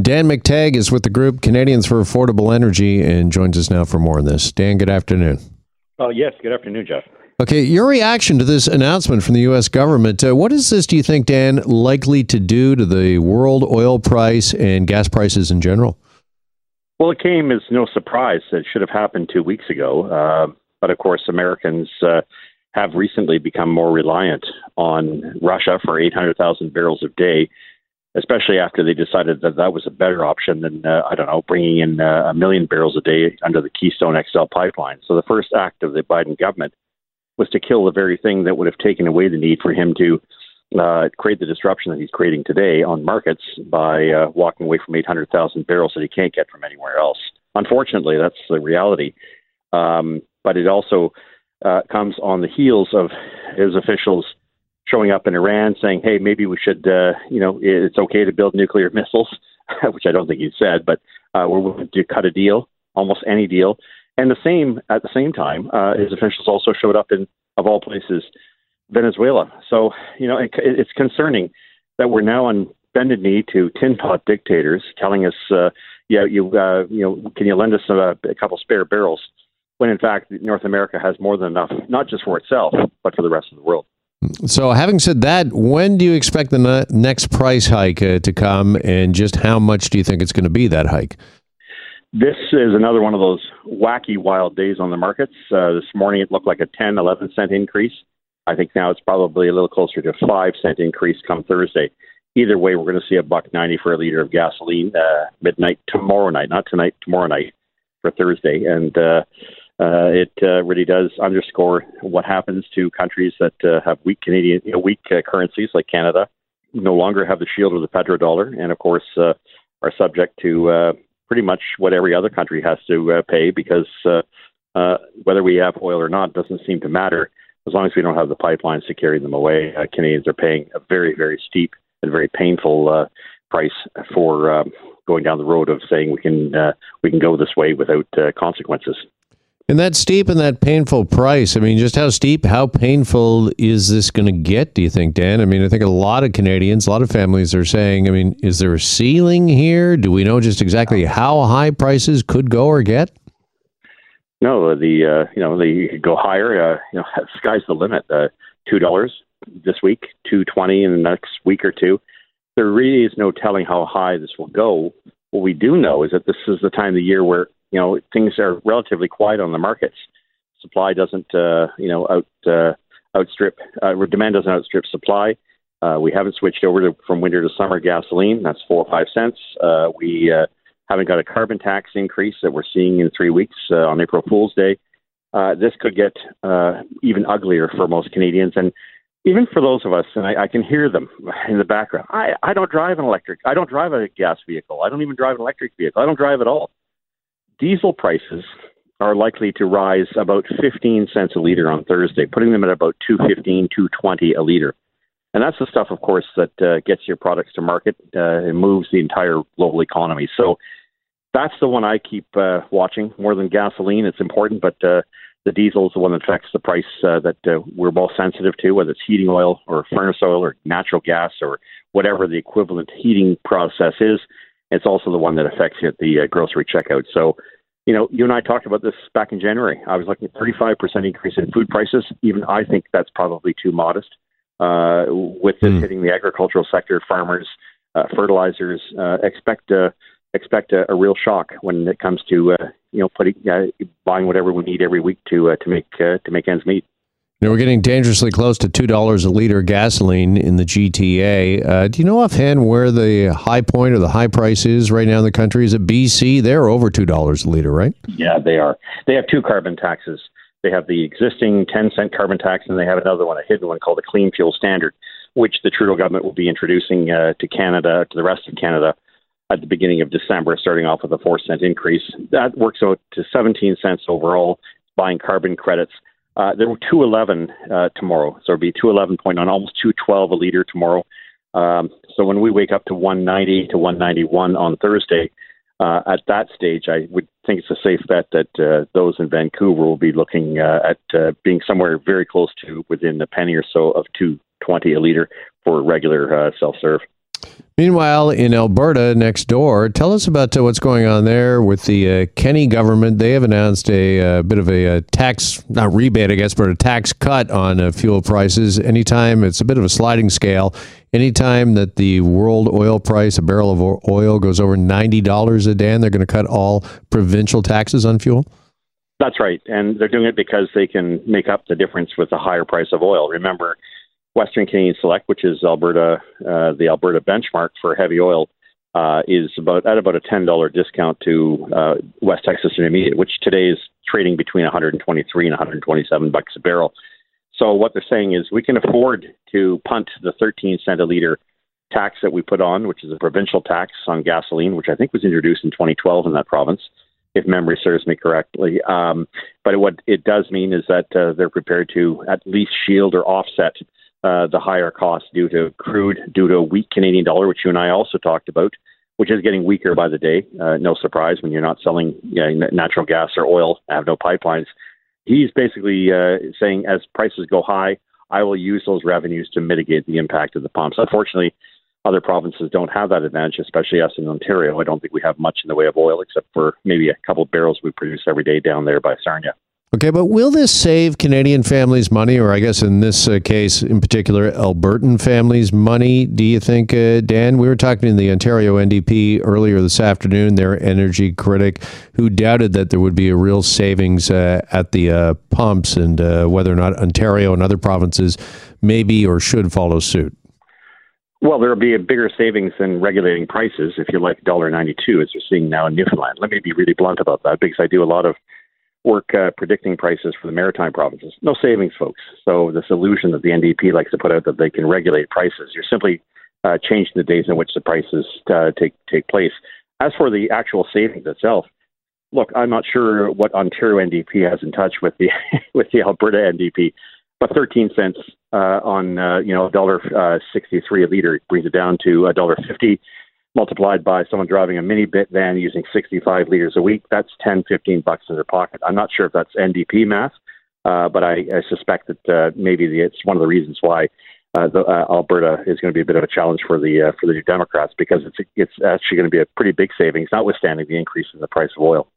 Dan McTeague is with the group Canadians for Affordable Energy and joins us now for more on this. Dan, good afternoon. Oh, yes. Good afternoon, Jeff. Okay, your reaction to this announcement from the U.S. government. Uh, what is this, do you think, Dan, likely to do to the world oil price and gas prices in general? Well, it came as no surprise. It should have happened two weeks ago. Uh, but of course, Americans uh, have recently become more reliant on Russia for 800,000 barrels a day, especially after they decided that that was a better option than, uh, I don't know, bringing in uh, a million barrels a day under the Keystone XL pipeline. So the first act of the Biden government was to kill the very thing that would have taken away the need for him to uh, create the disruption that he's creating today on markets by uh, walking away from 800,000 barrels that he can't get from anywhere else. Unfortunately, that's the reality. Um, but it also uh, comes on the heels of his officials showing up in Iran saying, "Hey, maybe we should, uh, you know, it's okay to build nuclear missiles," which I don't think he said, but uh, we're willing to cut a deal, almost any deal. And the same at the same time, uh, his officials also showed up in, of all places, Venezuela. So you know it, it's concerning that we're now on bended knee to tin pot dictators telling us, uh, yeah, you uh, you know, can you lend us a, a couple spare barrels? When in fact North America has more than enough, not just for itself, but for the rest of the world. So, having said that, when do you expect the next price hike uh, to come, and just how much do you think it's going to be that hike? This is another one of those wacky, wild days on the markets. Uh, this morning it looked like a 10, 11 cent increase. I think now it's probably a little closer to a five cent increase come Thursday. Either way, we're going to see a buck ninety for a liter of gasoline uh, midnight tomorrow night, not tonight, tomorrow night for Thursday, and uh, it uh, really does underscore what happens to countries that uh, have weak Canadian, you know, weak uh, currencies like Canada, no longer have the shield of the petrodollar, and of course uh, are subject to uh, pretty much what every other country has to pay because whether we have oil or not doesn't seem to matter as long as we don't have the pipelines to carry them away. Canadians are paying a very, very steep and very painful price for um, going down the road of saying we can we can go this way without consequences. And that steep and that painful price, I mean, just how steep, how painful is this going to get, do you think, Dan? I mean, I think a lot of Canadians, a lot of families are saying, I mean, is there a ceiling here? Do we know just exactly how high prices could go or get? No, the uh, you know they could go higher. Uh, you know, sky's the limit. Uh, Two dollars this week, two twenty in the next week or two. There really is no telling how high this will go. What we do know is that this is the time of the year where you know things are relatively quiet on the markets. Supply doesn't uh, you know out uh, outstrip uh, demand doesn't outstrip supply. Uh, we haven't switched over to, from winter to summer gasoline. That's four or five cents. Uh, we uh, haven't got a carbon tax increase that we're seeing in three weeks uh, on April Fool's Day. Uh, this could get uh, even uglier for most Canadians, and even for those of us, and I, I can hear them in the background. I, I don't drive an electric. I don't drive a gas vehicle. I don't even drive an electric vehicle. I don't drive at all. Diesel prices are likely to rise about 15 cents a liter on Thursday, putting them at about 215, 220 a liter. And that's the stuff, of course, that uh, gets your products to market uh, and moves the entire global economy. So that's the one I keep uh, watching more than gasoline. It's important, but uh, the diesel is the one that affects the price uh, that uh, we're most sensitive to, whether it's heating oil or furnace oil or natural gas or whatever the equivalent heating process is. It's also the one that affects you at the uh, grocery checkout. So, you know, you and I talked about this back in January. I was looking at 35% increase in food prices. Even I think that's probably too modest. Uh, with this mm. hitting the agricultural sector, farmers, uh, fertilizers uh, expect a expect a, a, real shock when it comes to uh, you know putting uh, buying whatever we need every week to uh, to make to make ends meet. Now we're getting dangerously close to two dollars a liter gasoline in the GTA. do you know offhand where the high point or the high price is right now in the country? Is it BC? They're over two dollars a liter, right? Yeah, they are. They have two carbon taxes. They have the existing 10 cent carbon tax, and they have another one, a hidden one called the Clean Fuel Standard, which the Trudeau government will be introducing uh, to Canada, to the rest of Canada, at the beginning of December, starting off with a 4 cent increase. That works out to 17 cents overall, buying carbon credits. Uh, there were 211 uh, tomorrow, so it'll be 211.9, almost 212 a liter tomorrow. Um, so when we wake up to 190 to 191 on Thursday, uh, at that stage, I would think it's a safe bet that uh, those in Vancouver will be looking uh, at uh, being somewhere very close to within a penny or so of 220 a liter for regular uh, self serve. Meanwhile, in Alberta, next door, tell us about uh, what's going on there with the uh, Kenney government. They have announced a, uh, bit of a, a, uh, tax, not rebate, I guess, but a tax cut on uh, fuel prices. Anytime it's a bit of a sliding scale. Anytime that the world oil price, a barrel of oil, goes over ninety dollars a day, they're going to cut all provincial taxes on fuel. That's right, and they're doing it because they can make up the difference with the higher price of oil. Remember Western Canadian Select, which is Alberta, uh, the Alberta benchmark for heavy oil, uh, is about at about a ten dollar discount to uh, West Texas Intermediate, which today is trading between 123 and 127 bucks a barrel. So what they're saying is we can afford to punt the 13 cent a liter tax that we put on, which is a provincial tax on gasoline, which I think was introduced in 2012 in that province, if memory serves me correctly. Um, but what it does mean is that uh, they're prepared to at least shield or offset uh, the higher costs due to crude, due to a weak Canadian dollar, which you and I also talked about, which is getting weaker by the day. Uh, no surprise when you're not selling you know, natural gas or oil, have no pipelines. He's basically uh, saying as prices go high, I will use those revenues to mitigate the impact of the pumps. Unfortunately, other provinces don't have that advantage, especially us in Ontario. I don't think we have much in the way of oil except for maybe a couple of barrels we produce every day down there by Sarnia. Okay, but will this save Canadian families money, or I guess in this uh, case in particular, Albertan families money? Do you think, uh, Dan? We were talking to the Ontario NDP earlier this afternoon, their energy critic, who doubted that there would be a real savings uh, at the uh, pumps and uh, whether or not Ontario and other provinces maybe or should follow suit. Well, there will be a bigger savings than regulating prices, if you like $1.92, as you're seeing now in Newfoundland. Let me be really blunt about that because I do a lot of work uh, predicting prices for the maritime provinces. No savings, folks. So this illusion that the NDP likes to put out that they can regulate prices, you're simply uh, changing the days in which the prices uh, take take place. As for the actual savings itself, look, I'm not sure what Ontario NDP has in touch with the with the Alberta NDP, but 13 cents uh, on uh, you know a dollar uh, 63 a liter brings it down to a dollar 50 multiplied by someone driving a mini bit van using 65 liters a week, that's 10, 15 bucks in their pocket. I'm not sure if that's NDP math, uh, but I, I suspect that uh, maybe the, it's one of the reasons why uh, the, uh, Alberta is going to be a bit of a challenge for the uh, for the New Democrats because it's it's actually going to be a pretty big savings, notwithstanding the increase in the price of oil.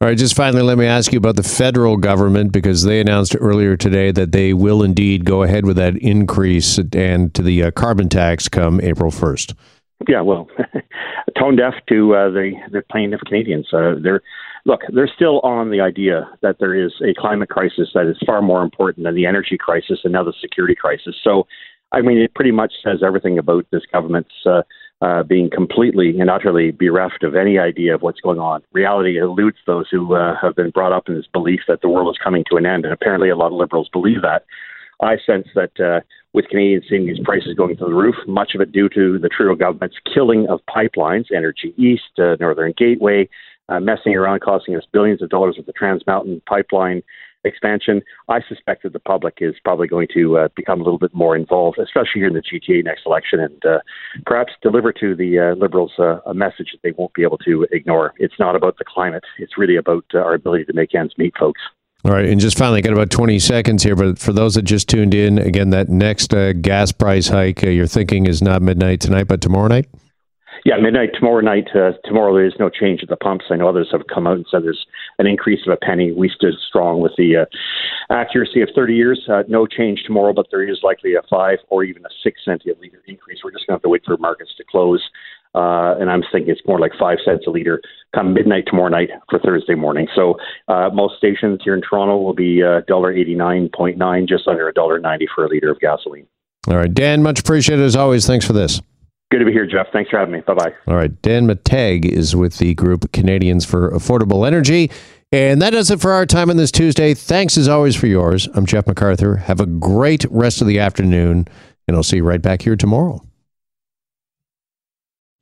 All right, just finally, let me ask you about the federal government because they announced earlier today that they will indeed go ahead with that increase and to the uh, carbon tax come April 1st. Yeah, well, tone deaf to uh, the the plaintiff Canadians. Uh, they're look, they're still on the idea that there is a climate crisis that is far more important than the energy crisis and now the security crisis. So, I mean, it pretty much says everything about this government's uh, uh, being completely and utterly bereft of any idea of what's going on. Reality eludes those who uh, have been brought up in this belief that the world is coming to an end, and apparently a lot of liberals believe that. I sense that uh, with Canadians seeing these prices going through the roof, much of it due to the Trudeau government's killing of pipelines, Energy East, uh, Northern Gateway, uh, messing around, costing us billions of dollars with the Trans Mountain pipeline expansion. I suspect that the public is probably going to uh, become a little bit more involved, especially here in the GTA next election, and uh, perhaps deliver to the uh, Liberals uh, a message that they won't be able to ignore. It's not about the climate, it's really about uh, our ability to make ends meet, folks. All right, and just finally, got about 20 seconds here, but for those that just tuned in, again, that next uh, gas price hike uh, you're thinking is not midnight tonight, but tomorrow night? Yeah, midnight tomorrow night. Uh, tomorrow there is no change at the pumps. I know others have come out and said there's an increase of a penny. We stood strong with the uh, accuracy of 30 years. Uh, no change tomorrow, but there is likely a five or even a six cent a liter increase. We're just going to have to wait for markets to close uh, and I'm thinking it's more like five cents a liter come midnight tomorrow night for Thursday morning. So uh, most stations here in Toronto will be uh, dollar eighty nine point nine, just under a dollar ninety for a liter of gasoline. All right, Dan, much appreciated as always. Thanks for this. Good to be here, Jeff. Thanks for having me. Bye bye. All right, Dan McTeague is with the group Canadians for Affordable Energy. And that does it for our time on this Tuesday. Thanks as always for yours. I'm Jeff MacArthur. Have a great rest of the afternoon, and I'll see you right back here tomorrow.